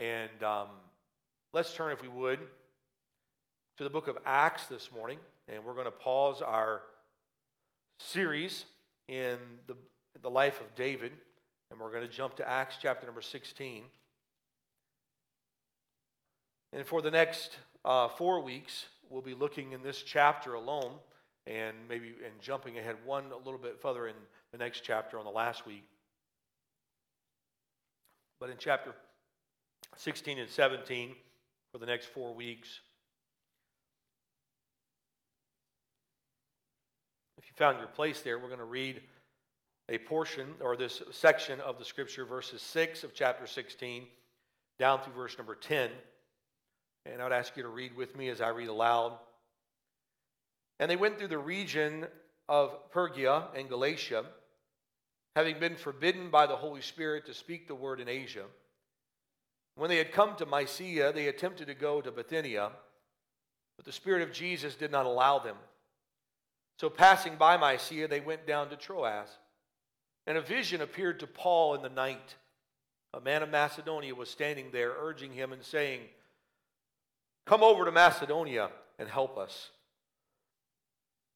And um, let's turn, if we would, to the book of Acts this morning. And we're going to pause our series in the, the life of David. And we're going to jump to Acts chapter number 16. And for the next uh, four weeks, we'll be looking in this chapter alone and maybe and jumping ahead one a little bit further in the next chapter on the last week. But in chapter 16 and 17, for the next four weeks, if you found your place there, we're going to read a portion or this section of the scripture, verses 6 of chapter 16 down through verse number 10. And I would ask you to read with me as I read aloud. And they went through the region of Phrygia and Galatia, having been forbidden by the Holy Spirit to speak the word in Asia. When they had come to Mysia, they attempted to go to Bithynia, but the Spirit of Jesus did not allow them. So, passing by Mysia, they went down to Troas. And a vision appeared to Paul in the night. A man of Macedonia was standing there, urging him and saying, Come over to Macedonia and help us.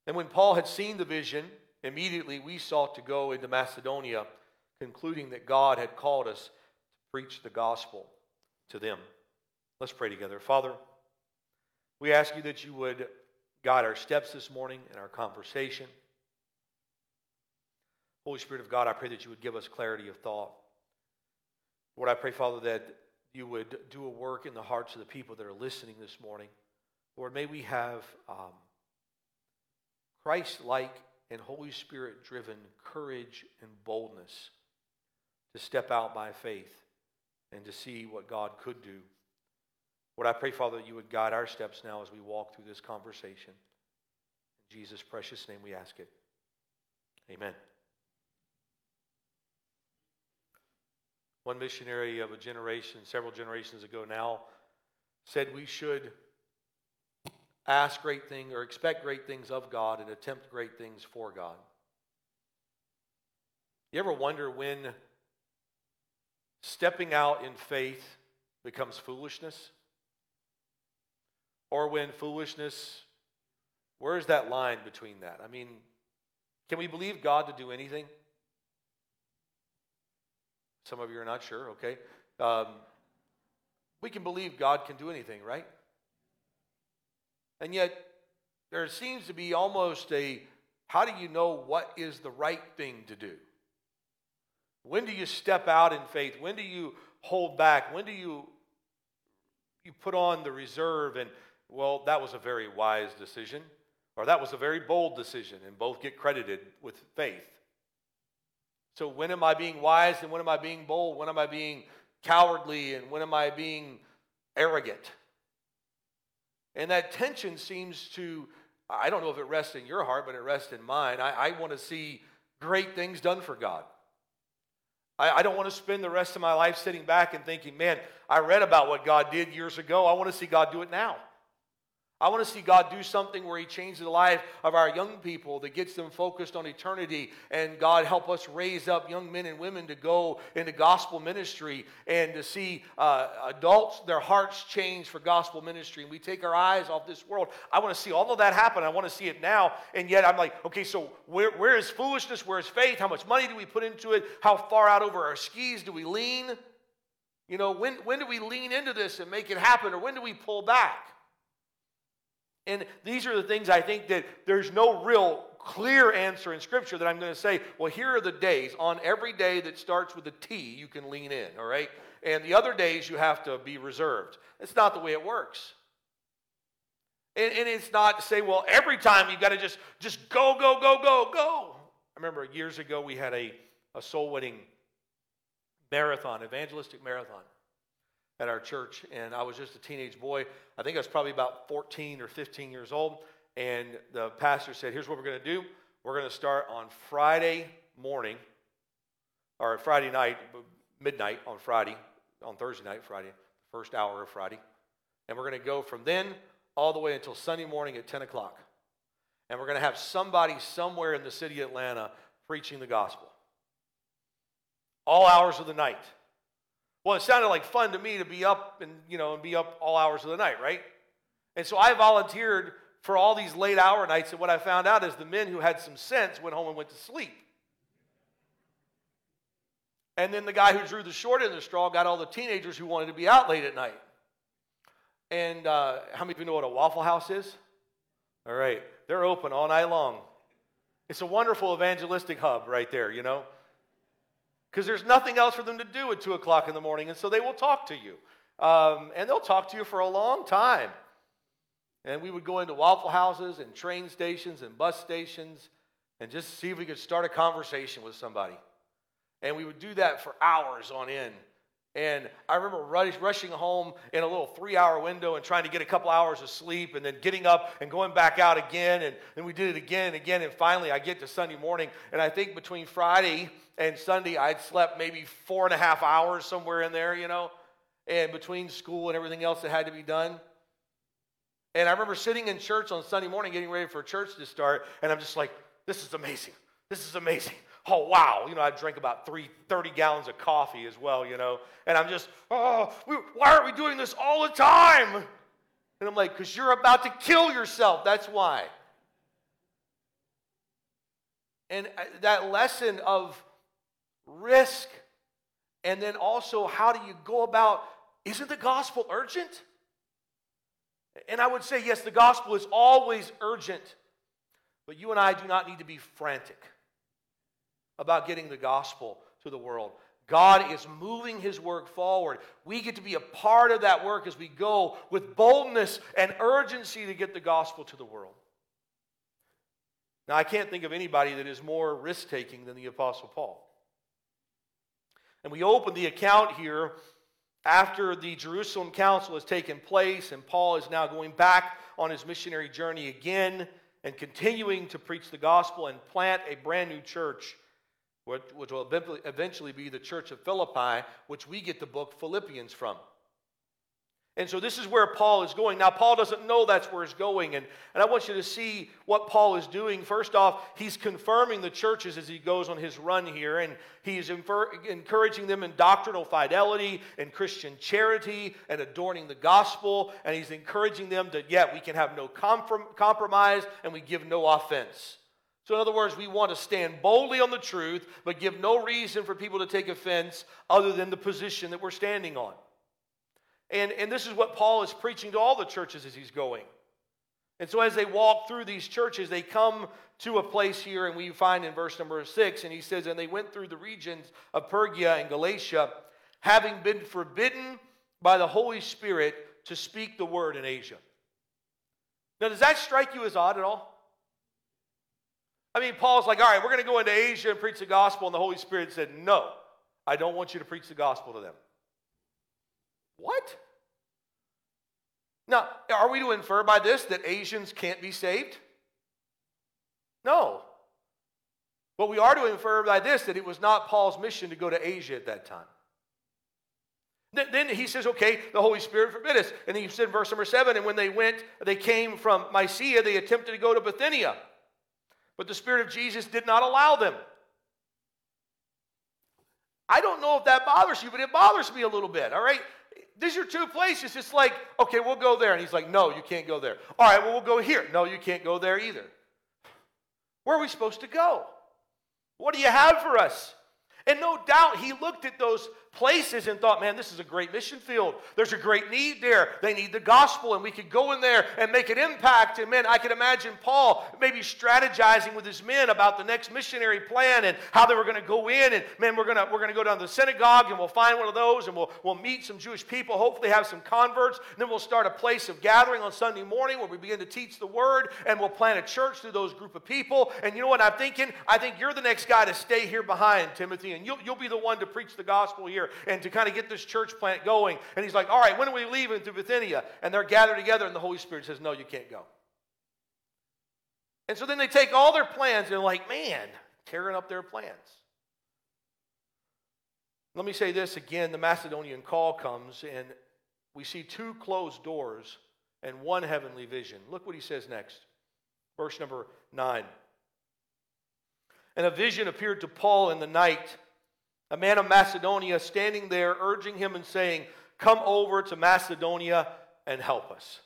And when Paul had seen the vision, immediately we sought to go into Macedonia, concluding that God had called us to preach the gospel to them. Let's pray together. Father, we ask you that you would guide our steps this morning and our conversation. Holy Spirit of God, I pray that you would give us clarity of thought. Lord, I pray, Father, that you would do a work in the hearts of the people that are listening this morning. Lord, may we have um, Christ like and Holy Spirit driven courage and boldness to step out by faith and to see what God could do. What I pray, Father, that you would guide our steps now as we walk through this conversation. In Jesus' precious name we ask it. Amen. One missionary of a generation, several generations ago now, said we should ask great things or expect great things of God and attempt great things for God. You ever wonder when stepping out in faith becomes foolishness? Or when foolishness, where's that line between that? I mean, can we believe God to do anything? Some of you are not sure, okay? Um, we can believe God can do anything, right? And yet, there seems to be almost a how do you know what is the right thing to do? When do you step out in faith? When do you hold back? When do you you put on the reserve and well, that was a very wise decision or that was a very bold decision and both get credited with faith. So when am I being wise and when am I being bold? When am I being cowardly and when am I being arrogant? And that tension seems to, I don't know if it rests in your heart, but it rests in mine. I, I want to see great things done for God. I, I don't want to spend the rest of my life sitting back and thinking, man, I read about what God did years ago. I want to see God do it now. I want to see God do something where He changes the life of our young people that gets them focused on eternity. And God help us raise up young men and women to go into gospel ministry and to see uh, adults, their hearts change for gospel ministry. And we take our eyes off this world. I want to see all of that happen. I want to see it now. And yet I'm like, okay, so where, where is foolishness? Where is faith? How much money do we put into it? How far out over our skis do we lean? You know, when, when do we lean into this and make it happen? Or when do we pull back? And these are the things I think that there's no real clear answer in Scripture that I'm going to say, well, here are the days. On every day that starts with a T, you can lean in, all right? And the other days, you have to be reserved. It's not the way it works. And, and it's not to say, well, every time you've got to just, just go, go, go, go, go. I remember years ago we had a, a soul winning marathon, evangelistic marathon at our church, and I was just a teenage boy. I think I was probably about 14 or 15 years old. And the pastor said, Here's what we're going to do. We're going to start on Friday morning, or Friday night, midnight on Friday, on Thursday night, Friday, first hour of Friday. And we're going to go from then all the way until Sunday morning at 10 o'clock. And we're going to have somebody somewhere in the city of Atlanta preaching the gospel. All hours of the night. Well, it sounded like fun to me to be up and, you know, and be up all hours of the night, right? And so I volunteered for all these late hour nights, and what I found out is the men who had some sense went home and went to sleep. And then the guy who drew the short end of the straw got all the teenagers who wanted to be out late at night. And uh, how many of you know what a Waffle House is? All right, they're open all night long. It's a wonderful evangelistic hub right there, you know? Because there's nothing else for them to do at 2 o'clock in the morning, and so they will talk to you. Um, and they'll talk to you for a long time. And we would go into Waffle Houses and train stations and bus stations and just see if we could start a conversation with somebody. And we would do that for hours on end. And I remember rushing home in a little three hour window and trying to get a couple hours of sleep and then getting up and going back out again. And then we did it again and again. And finally, I get to Sunday morning. And I think between Friday and Sunday, I'd slept maybe four and a half hours somewhere in there, you know, and between school and everything else that had to be done. And I remember sitting in church on Sunday morning getting ready for church to start. And I'm just like, this is amazing. This is amazing oh, wow. You know, I drink about three, 30 gallons of coffee as well, you know. And I'm just, oh, we, why aren't we doing this all the time? And I'm like, because you're about to kill yourself. That's why. And uh, that lesson of risk, and then also how do you go about, isn't the gospel urgent? And I would say, yes, the gospel is always urgent, but you and I do not need to be frantic about getting the gospel to the world. God is moving his work forward. We get to be a part of that work as we go with boldness and urgency to get the gospel to the world. Now, I can't think of anybody that is more risk taking than the Apostle Paul. And we open the account here after the Jerusalem Council has taken place, and Paul is now going back on his missionary journey again and continuing to preach the gospel and plant a brand new church which will eventually be the church of Philippi, which we get the book Philippians from. And so this is where Paul is going. Now, Paul doesn't know that's where he's going. And, and I want you to see what Paul is doing. First off, he's confirming the churches as he goes on his run here. And he's infer- encouraging them in doctrinal fidelity and Christian charity and adorning the gospel. And he's encouraging them that, yeah, we can have no comprom- compromise and we give no offense. So, in other words, we want to stand boldly on the truth, but give no reason for people to take offense other than the position that we're standing on. And, and this is what Paul is preaching to all the churches as he's going. And so, as they walk through these churches, they come to a place here, and we find in verse number six, and he says, And they went through the regions of Phrygia and Galatia, having been forbidden by the Holy Spirit to speak the word in Asia. Now, does that strike you as odd at all? I mean, Paul's like, all right, we're going to go into Asia and preach the gospel. And the Holy Spirit said, no, I don't want you to preach the gospel to them. What? Now, are we to infer by this that Asians can't be saved? No. But we are to infer by this that it was not Paul's mission to go to Asia at that time. Then he says, okay, the Holy Spirit forbid us. And he said, in verse number seven, and when they went, they came from Mysia, they attempted to go to Bithynia. But the Spirit of Jesus did not allow them. I don't know if that bothers you, but it bothers me a little bit, all right? These are two places. It's like, okay, we'll go there. And he's like, no, you can't go there. All right, well, we'll go here. No, you can't go there either. Where are we supposed to go? What do you have for us? And no doubt he looked at those places and thought, man, this is a great mission field. There's a great need there. They need the gospel, and we could go in there and make an impact. And man, I could imagine Paul maybe strategizing with his men about the next missionary plan and how they were going to go in. And man, we're going to we're going to go down to the synagogue and we'll find one of those and we'll we'll meet some Jewish people, hopefully have some converts. And then we'll start a place of gathering on Sunday morning where we begin to teach the word and we'll plant a church through those group of people. And you know what I'm thinking? I think you're the next guy to stay here behind, Timothy, and you'll, you'll be the one to preach the gospel here and to kind of get this church plant going. And he's like, All right, when are we leaving to Bithynia? And they're gathered together, and the Holy Spirit says, No, you can't go. And so then they take all their plans and they're like, Man, tearing up their plans. Let me say this again the Macedonian call comes, and we see two closed doors and one heavenly vision. Look what he says next. Verse number 9. And a vision appeared to Paul in the night a man of Macedonia, standing there, urging him and saying, Come over to Macedonia and help us.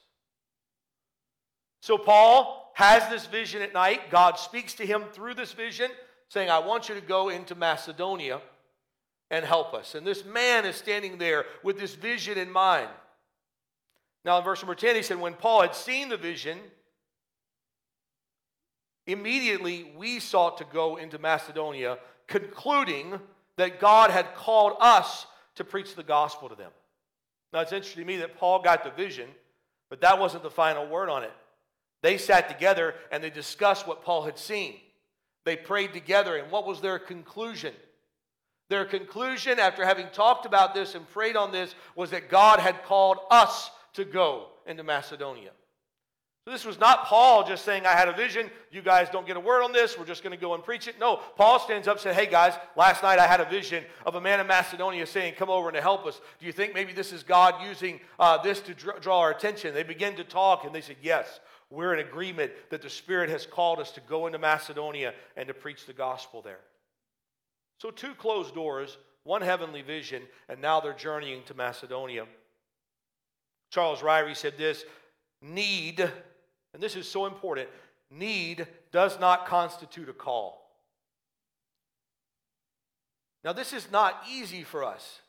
So Paul has this vision at night. God speaks to him through this vision, saying, I want you to go into Macedonia and help us. And this man is standing there with this vision in mind. Now, in verse number 10, he said, When Paul had seen the vision, immediately we sought to go into Macedonia, concluding that God had called us to preach the gospel to them. Now, it's interesting to me that Paul got the vision, but that wasn't the final word on it. They sat together and they discussed what Paul had seen. They prayed together, and what was their conclusion? Their conclusion, after having talked about this and prayed on this, was that God had called us to go into Macedonia. This was not Paul just saying, I had a vision. You guys don't get a word on this. We're just going to go and preach it. No, Paul stands up and said, Hey guys, last night I had a vision of a man in Macedonia saying, Come over and help us. Do you think maybe this is God using uh, this to dr- draw our attention? They begin to talk and they said, Yes, we're in agreement that the Spirit has called us to go into Macedonia and to preach the gospel there. So, two closed doors, one heavenly vision, and now they're journeying to Macedonia. Charles Ryrie said this need and this is so important need does not constitute a call. Now, this is not easy for us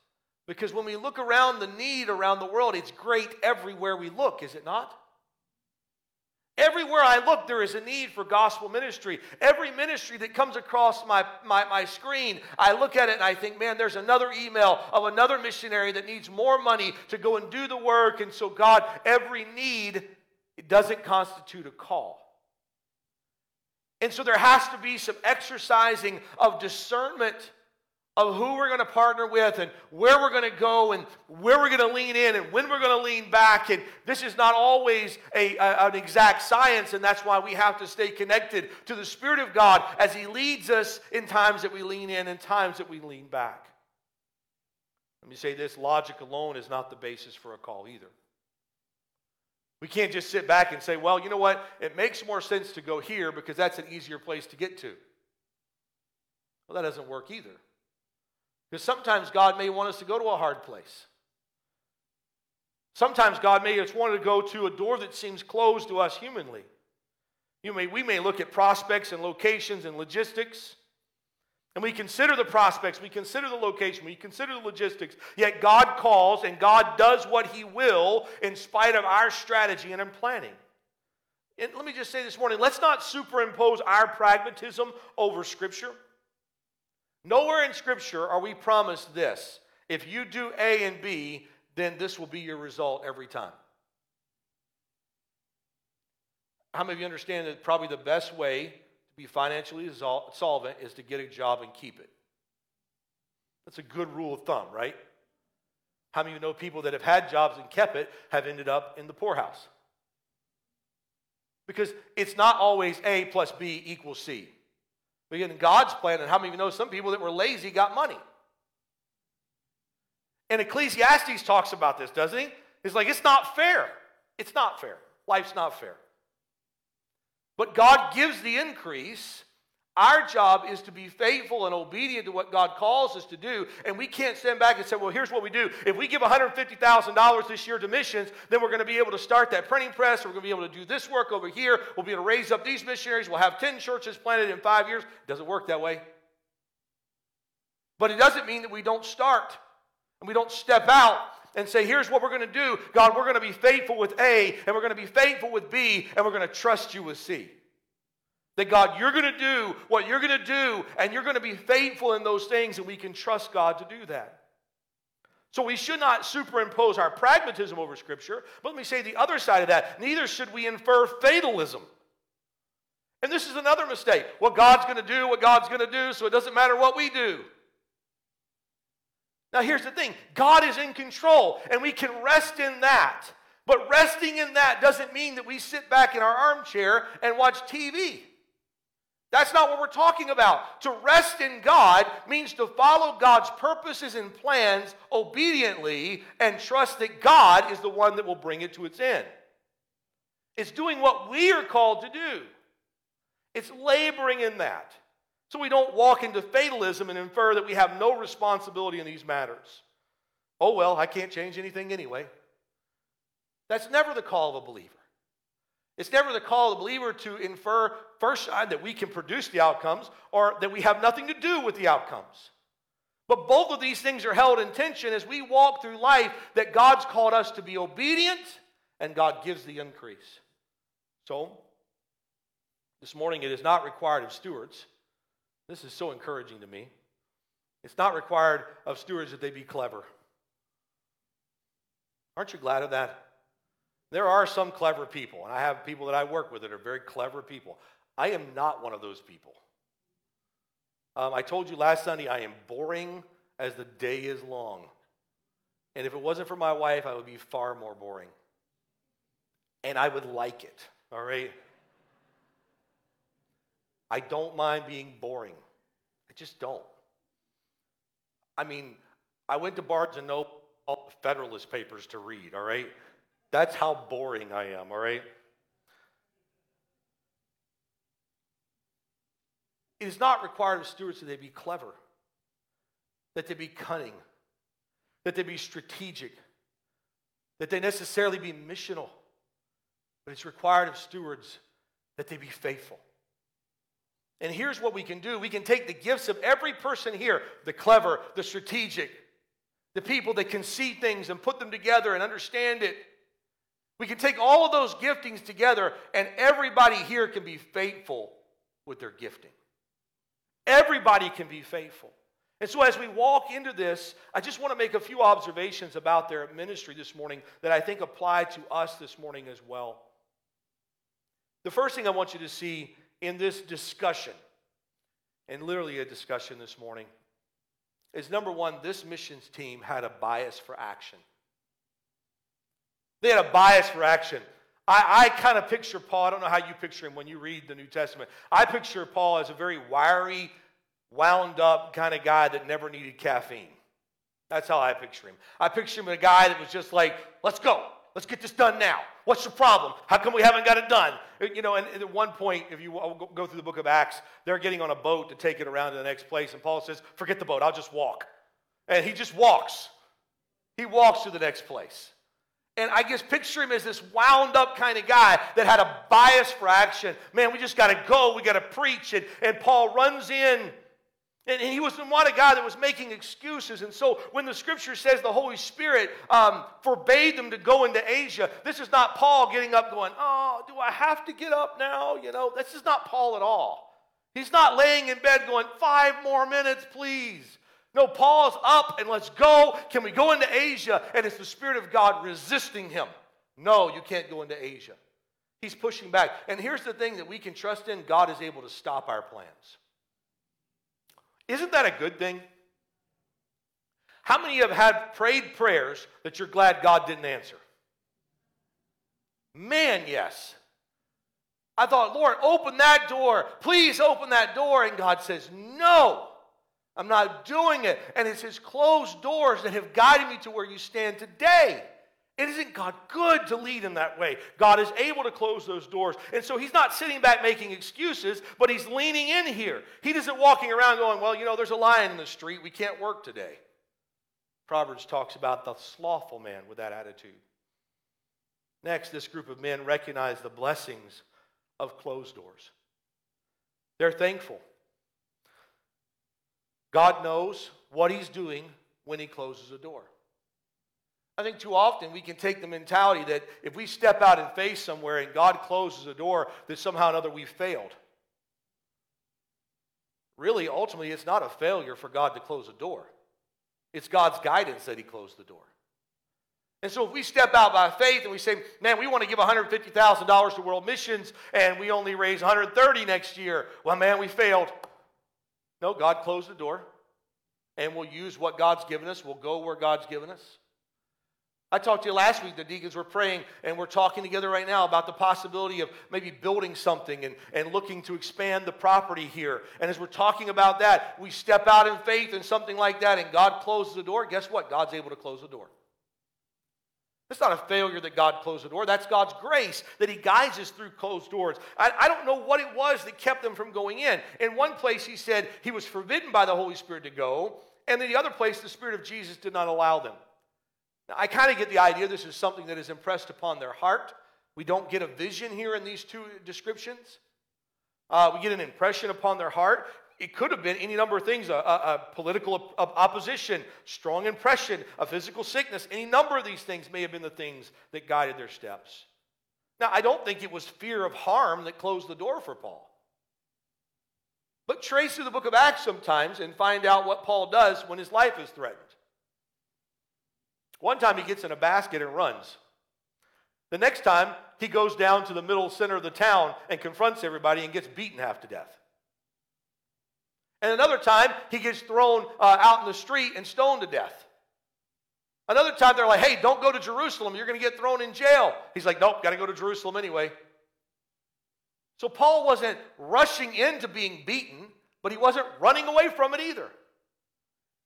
because when we look around the need around the world, it's great everywhere we look, is it not? Everywhere I look, there is a need for gospel ministry. Every ministry that comes across my, my, my, screen, I look at it and I think, man, there's another email of another missionary that needs more money to go and do the work. And so, God, every need it doesn't constitute a call. And so there has to be some exercising of discernment of who we're going to partner with and where we're going to go and where we're going to lean in and when we're going to lean back. And this is not always a, a, an exact science, and that's why we have to stay connected to the Spirit of God as He leads us in times that we lean in and times that we lean back. Let me say this logic alone is not the basis for a call either. We can't just sit back and say, well, you know what? It makes more sense to go here because that's an easier place to get to. Well, that doesn't work either. Because sometimes God may want us to go to a hard place. Sometimes God may just want to go to a door that seems closed to us humanly. You may, we may look at prospects and locations and logistics. And we consider the prospects, we consider the location, we consider the logistics, yet God calls and God does what He will in spite of our strategy and in planning. And let me just say this morning let's not superimpose our pragmatism over Scripture. Nowhere in Scripture are we promised this. If you do A and B, then this will be your result every time. How many of you understand that probably the best way be financially solvent is to get a job and keep it. That's a good rule of thumb, right? How many of you know people that have had jobs and kept it have ended up in the poorhouse? Because it's not always A plus B equals C. But in God's plan, and how many of you know some people that were lazy got money? And Ecclesiastes talks about this, doesn't he? He's like, it's not fair. It's not fair. Life's not fair. But God gives the increase. Our job is to be faithful and obedient to what God calls us to do. And we can't stand back and say, well, here's what we do. If we give $150,000 this year to missions, then we're going to be able to start that printing press. We're going to be able to do this work over here. We'll be able to raise up these missionaries. We'll have 10 churches planted in five years. It doesn't work that way. But it doesn't mean that we don't start and we don't step out and say, here's what we're going to do. God, we're going to be faithful with A, and we're going to be faithful with B, and we're going to trust you with C. That God, you're going to do what you're going to do, and you're going to be faithful in those things, and we can trust God to do that. So we should not superimpose our pragmatism over Scripture, but let me say the other side of that. Neither should we infer fatalism. And this is another mistake. What God's going to do, what God's going to do, so it doesn't matter what we do. Now, here's the thing God is in control, and we can rest in that. But resting in that doesn't mean that we sit back in our armchair and watch TV. That's not what we're talking about. To rest in God means to follow God's purposes and plans obediently and trust that God is the one that will bring it to its end. It's doing what we are called to do, it's laboring in that. So we don't walk into fatalism and infer that we have no responsibility in these matters. Oh, well, I can't change anything anyway. That's never the call of a believer. It's never the call of a believer to infer first sign that we can produce the outcomes or that we have nothing to do with the outcomes. But both of these things are held in tension as we walk through life that God's called us to be obedient and God gives the increase. So, this morning it is not required of stewards. This is so encouraging to me. It's not required of stewards that they be clever. Aren't you glad of that? There are some clever people, and I have people that I work with that are very clever people. I am not one of those people. Um, I told you last Sunday I am boring as the day is long. And if it wasn't for my wife, I would be far more boring. And I would like it, all right? I don't mind being boring. I just don't. I mean, I went to Barnes and Noble, all the Federalist papers to read, all right? That's how boring I am, all right? It is not required of stewards that they be clever, that they be cunning, that they be strategic, that they necessarily be missional, but it's required of stewards that they be faithful. And here's what we can do we can take the gifts of every person here the clever, the strategic, the people that can see things and put them together and understand it. We can take all of those giftings together, and everybody here can be faithful with their gifting. Everybody can be faithful. And so, as we walk into this, I just want to make a few observations about their ministry this morning that I think apply to us this morning as well. The first thing I want you to see in this discussion, and literally a discussion this morning, is number one, this missions team had a bias for action. They had a bias for action. I, I kind of picture Paul, I don't know how you picture him when you read the New Testament. I picture Paul as a very wiry, wound up kind of guy that never needed caffeine. That's how I picture him. I picture him as a guy that was just like, let's go. Let's get this done now. What's the problem? How come we haven't got it done? Uh, you know, and at one point, if you go through the book of Acts, they're getting on a boat to take it around to the next place. And Paul says, forget the boat, I'll just walk. And he just walks. He walks to the next place. And I guess picture him as this wound up kind of guy that had a bias for action. Man, we just got to go. We got to preach. And, and Paul runs in. And he was not a guy that was making excuses. And so when the scripture says the Holy Spirit um, forbade them to go into Asia, this is not Paul getting up going, Oh, do I have to get up now? You know, this is not Paul at all. He's not laying in bed going, Five more minutes, please. No, Paul's up and let's go. Can we go into Asia? And it's the Spirit of God resisting him. No, you can't go into Asia. He's pushing back. And here's the thing that we can trust in God is able to stop our plans. Isn't that a good thing? How many have had prayed prayers that you're glad God didn't answer? Man, yes. I thought, Lord, open that door. Please open that door. And God says, No. I'm not doing it. And it's His closed doors that have guided me to where you stand today. It isn't God good to lead in that way. God is able to close those doors. And so he's not sitting back making excuses, but he's leaning in here. He isn't walking around going, Well, you know, there's a lion in the street. We can't work today. Proverbs talks about the slothful man with that attitude. Next, this group of men recognize the blessings of closed doors. They're thankful. God knows what He's doing when He closes a door. I think too often we can take the mentality that if we step out in faith somewhere and God closes a door, that somehow or another we've failed. Really, ultimately, it's not a failure for God to close a door. It's God's guidance that He closed the door. And so if we step out by faith and we say, man, we want to give $150,000 to world missions and we only raise 130 next year, well, man, we failed. No, God closed the door, and we'll use what God's given us. We'll go where God's given us. I talked to you last week, the deacons were praying, and we're talking together right now about the possibility of maybe building something and, and looking to expand the property here. And as we're talking about that, we step out in faith and something like that, and God closes the door. Guess what? God's able to close the door. It's not a failure that God closed the door. That's God's grace that He guides us through closed doors. I, I, don't know what it was that kept them from going in. In one place, He said He was forbidden by the Holy Spirit to go, and in the other place, the Spirit of Jesus did not allow them. Now, I kind of get the idea this is something that is impressed upon their heart. We don't get a vision here in these two descriptions. Uh, we get an impression upon their heart. It could have been any number of things a, a, a political opposition, strong impression, a physical sickness. Any number of these things may have been the things that guided their steps. Now, I don't think it was fear of harm that closed the door for Paul. But trace through the book of Acts sometimes and find out what Paul does when his life is threatened. One time he gets in a basket and runs. The next time he goes down to the middle center of the town and confronts everybody and gets beaten half to death. And another time, he gets thrown uh, out in the street and stoned to death. Another time, they're like, hey, don't go to Jerusalem. You're going to get thrown in jail. He's like, nope, got to go to Jerusalem anyway. So Paul wasn't rushing into being beaten, but he wasn't running away from it either.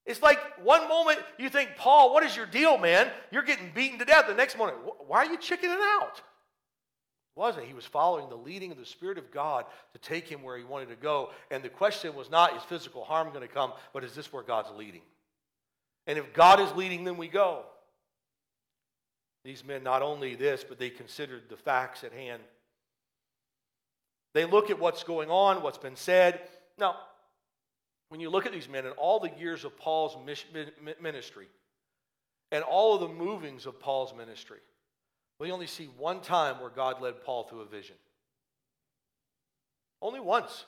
It's like one moment you think, Paul, what is your deal, man? You're getting beaten to death. The next moment, why are you chickening out? wasn't. He was following the leading of the Spirit of God to take him where he wanted to go. And the question was not, is physical harm going to come, but is this where God's leading? And if God is leading, then we go. These men not only this, but they considered the facts at hand. They look at what's going on, what's been said. Now, when you look at these men and all the years of Paul's ministry and all of the movings of Paul's ministry, we only see one time where God led Paul through a vision. Only once.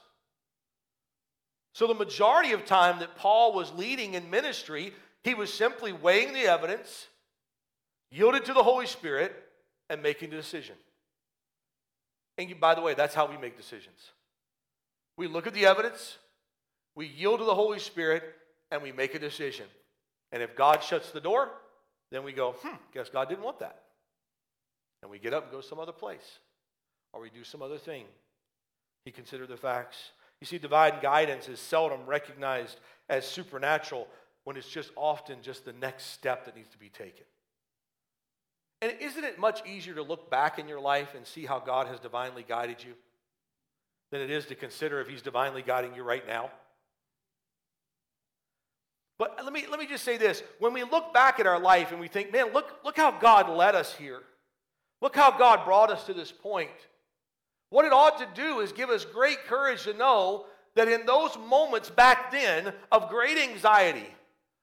So, the majority of time that Paul was leading in ministry, he was simply weighing the evidence, yielded to the Holy Spirit, and making a decision. And by the way, that's how we make decisions. We look at the evidence, we yield to the Holy Spirit, and we make a decision. And if God shuts the door, then we go, hmm, guess God didn't want that and we get up and go some other place, or we do some other thing. He considered the facts. You see, divine guidance is seldom recognized as supernatural when it's just often just the next step that needs to be taken. And isn't it much easier to look back in your life and see how God has divinely guided you than it is to consider if He's divinely guiding you right now? But let me, let me just say this. When we look back at our life and we think, man, look, look how God led us here. Look how God brought us to this point. What it ought to do is give us great courage to know that in those moments back then of great anxiety,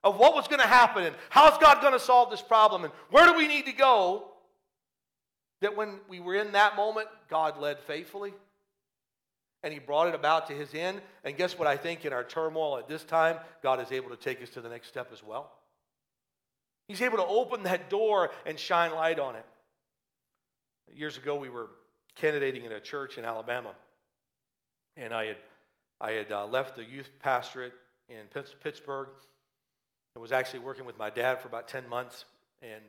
of what was going to happen and how's God going to solve this problem and where do we need to go, that when we were in that moment, God led faithfully and He brought it about to His end. And guess what? I think in our turmoil at this time, God is able to take us to the next step as well. He's able to open that door and shine light on it. Years ago, we were candidating in a church in Alabama, and I had, I had uh, left the youth pastorate in Pittsburgh and was actually working with my dad for about 10 months. And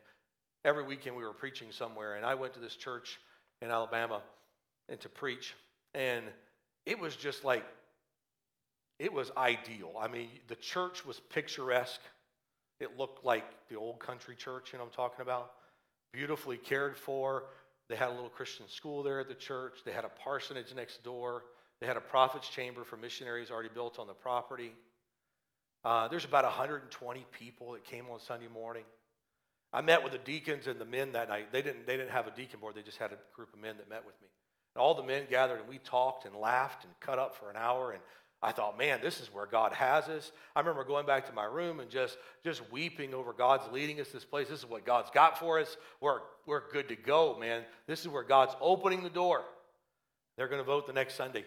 every weekend we were preaching somewhere, and I went to this church in Alabama and to preach. And it was just like, it was ideal. I mean, the church was picturesque. It looked like the old country church, you know I'm talking about. Beautifully cared for. They had a little Christian school there at the church. They had a parsonage next door. They had a prophet's chamber for missionaries already built on the property. Uh, there's about 120 people that came on Sunday morning. I met with the deacons and the men that night. They didn't, they didn't have a deacon board, they just had a group of men that met with me. And all the men gathered and we talked and laughed and cut up for an hour. And I thought, man, this is where God has us. I remember going back to my room and just, just weeping over God's leading us this place. This is what God's got for us. We're, we're good to go, man. This is where God's opening the door. They're going to vote the next Sunday.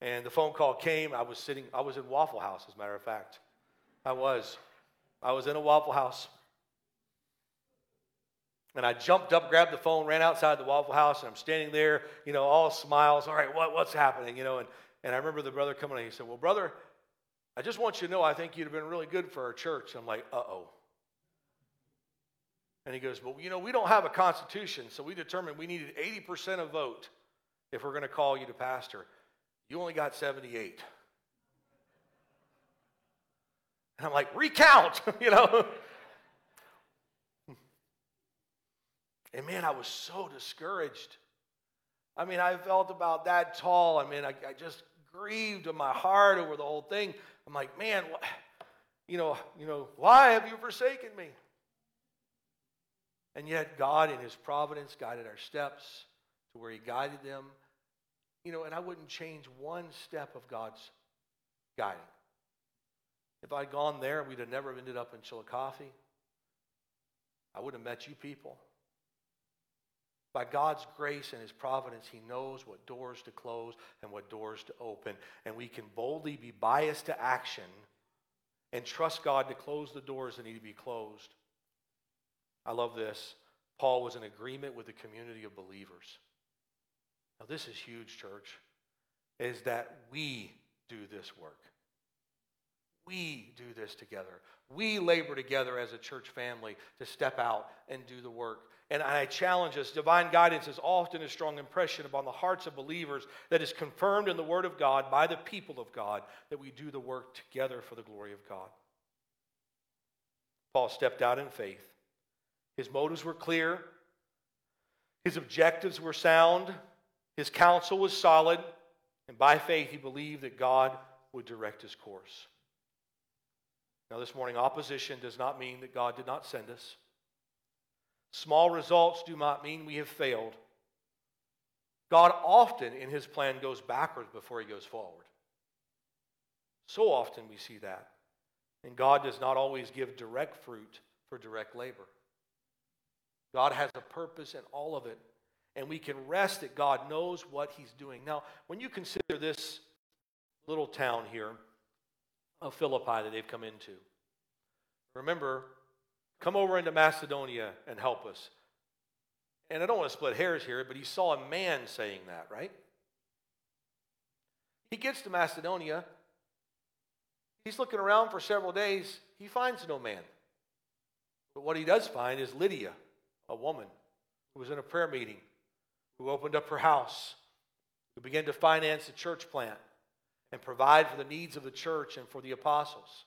And the phone call came. I was sitting, I was in Waffle House, as a matter of fact. I was. I was in a Waffle House. And I jumped up, grabbed the phone, ran outside the Waffle House, and I'm standing there, you know, all smiles. All right, what, what's happening? You know, and and I remember the brother coming in. He said, Well, brother, I just want you to know I think you'd have been really good for our church. I'm like, Uh oh. And he goes, Well, you know, we don't have a constitution, so we determined we needed 80% of vote if we're going to call you to pastor. You only got 78. And I'm like, recount, you know. And man, I was so discouraged. I mean, I felt about that tall. I mean, I, I just grieved in my heart over the whole thing. I'm like, man, you know, you know, why have you forsaken me? And yet, God, in His providence, guided our steps to where He guided them. You know, and I wouldn't change one step of God's guiding. If I'd gone there, we'd have never ended up in Chillicothe. I would have met you people. By God's grace and His providence, He knows what doors to close and what doors to open. And we can boldly be biased to action and trust God to close the doors that need to be closed. I love this. Paul was in agreement with the community of believers. Now, this is huge, church, is that we do this work. We do this together. We labor together as a church family to step out and do the work. And I challenge us divine guidance is often a strong impression upon the hearts of believers that is confirmed in the Word of God by the people of God that we do the work together for the glory of God. Paul stepped out in faith. His motives were clear, his objectives were sound, his counsel was solid, and by faith he believed that God would direct his course. Now, this morning, opposition does not mean that God did not send us. Small results do not mean we have failed. God often, in his plan, goes backwards before he goes forward. So often we see that. And God does not always give direct fruit for direct labor. God has a purpose in all of it, and we can rest that God knows what he's doing. Now, when you consider this little town here of Philippi that they've come into, remember, Come over into Macedonia and help us. And I don't want to split hairs here, but he saw a man saying that, right? He gets to Macedonia. He's looking around for several days. He finds no man. But what he does find is Lydia, a woman who was in a prayer meeting, who opened up her house, who began to finance a church plant and provide for the needs of the church and for the apostles.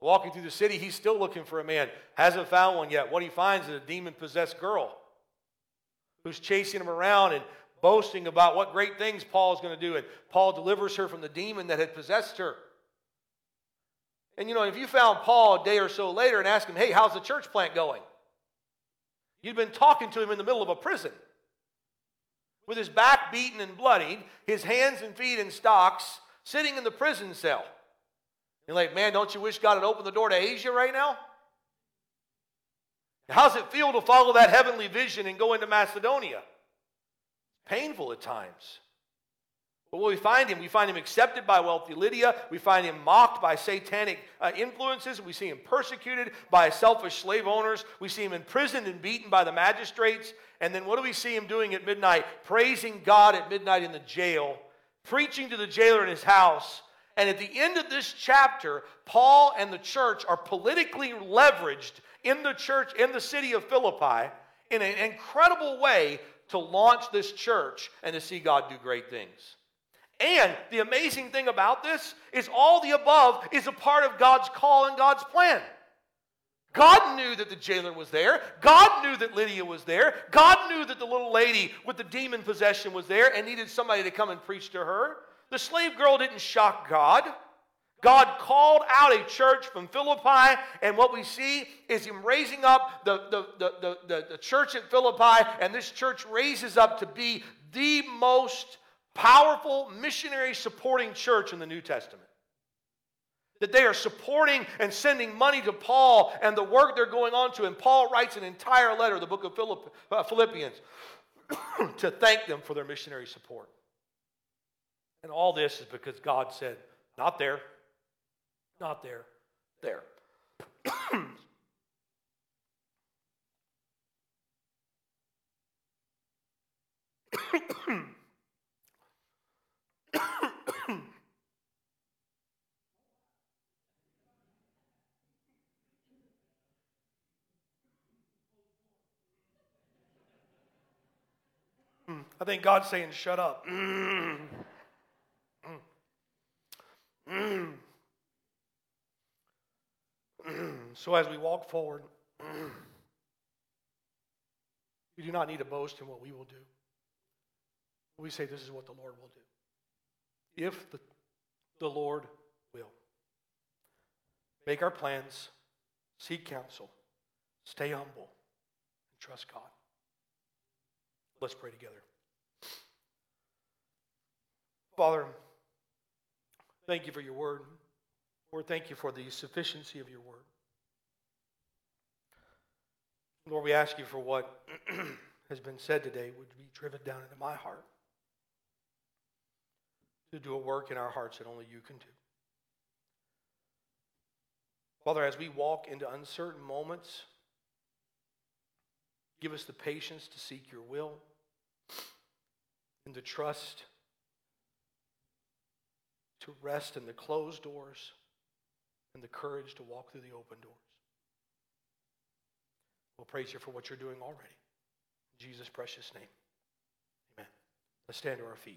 Walking through the city, he's still looking for a man. Hasn't found one yet. What he finds is a demon possessed girl who's chasing him around and boasting about what great things Paul is going to do. And Paul delivers her from the demon that had possessed her. And you know, if you found Paul a day or so later and asked him, hey, how's the church plant going? You'd been talking to him in the middle of a prison with his back beaten and bloodied, his hands and feet in stocks, sitting in the prison cell. You're like, man, don't you wish God had opened the door to Asia right now? How's it feel to follow that heavenly vision and go into Macedonia? Painful at times. But what we find him, we find him accepted by wealthy Lydia. We find him mocked by satanic uh, influences. We see him persecuted by selfish slave owners. We see him imprisoned and beaten by the magistrates. And then what do we see him doing at midnight? Praising God at midnight in the jail, preaching to the jailer in his house, and at the end of this chapter, Paul and the church are politically leveraged in the church, in the city of Philippi, in an incredible way to launch this church and to see God do great things. And the amazing thing about this is all the above is a part of God's call and God's plan. God knew that the jailer was there. God knew that Lydia was there. God knew that the little lady with the demon possession was there and needed somebody to come and preach to her. The slave girl didn't shock God. God called out a church from Philippi, and what we see is Him raising up the, the, the, the, the church at Philippi, and this church raises up to be the most powerful missionary supporting church in the New Testament. That they are supporting and sending money to Paul and the work they're going on to. And Paul writes an entire letter, the book of uh, Philippians, to thank them for their missionary support. And all this is because God said, not there, not there, there. Hmm, I think God's saying, shut up. So as we walk forward, We do not need to boast in what we will do. We say this is what the Lord will do. If the, the Lord will. Make our plans, seek counsel, stay humble, and trust God. Let's pray together. Father, thank you for your word. Lord, thank you for the sufficiency of your word. Lord, we ask you for what has been said today would be driven down into my heart to do a work in our hearts that only you can do. Father, as we walk into uncertain moments, give us the patience to seek your will and the trust to rest in the closed doors and the courage to walk through the open doors. We'll praise you for what you're doing already. In Jesus' precious name. Amen. Let's stand to our feet.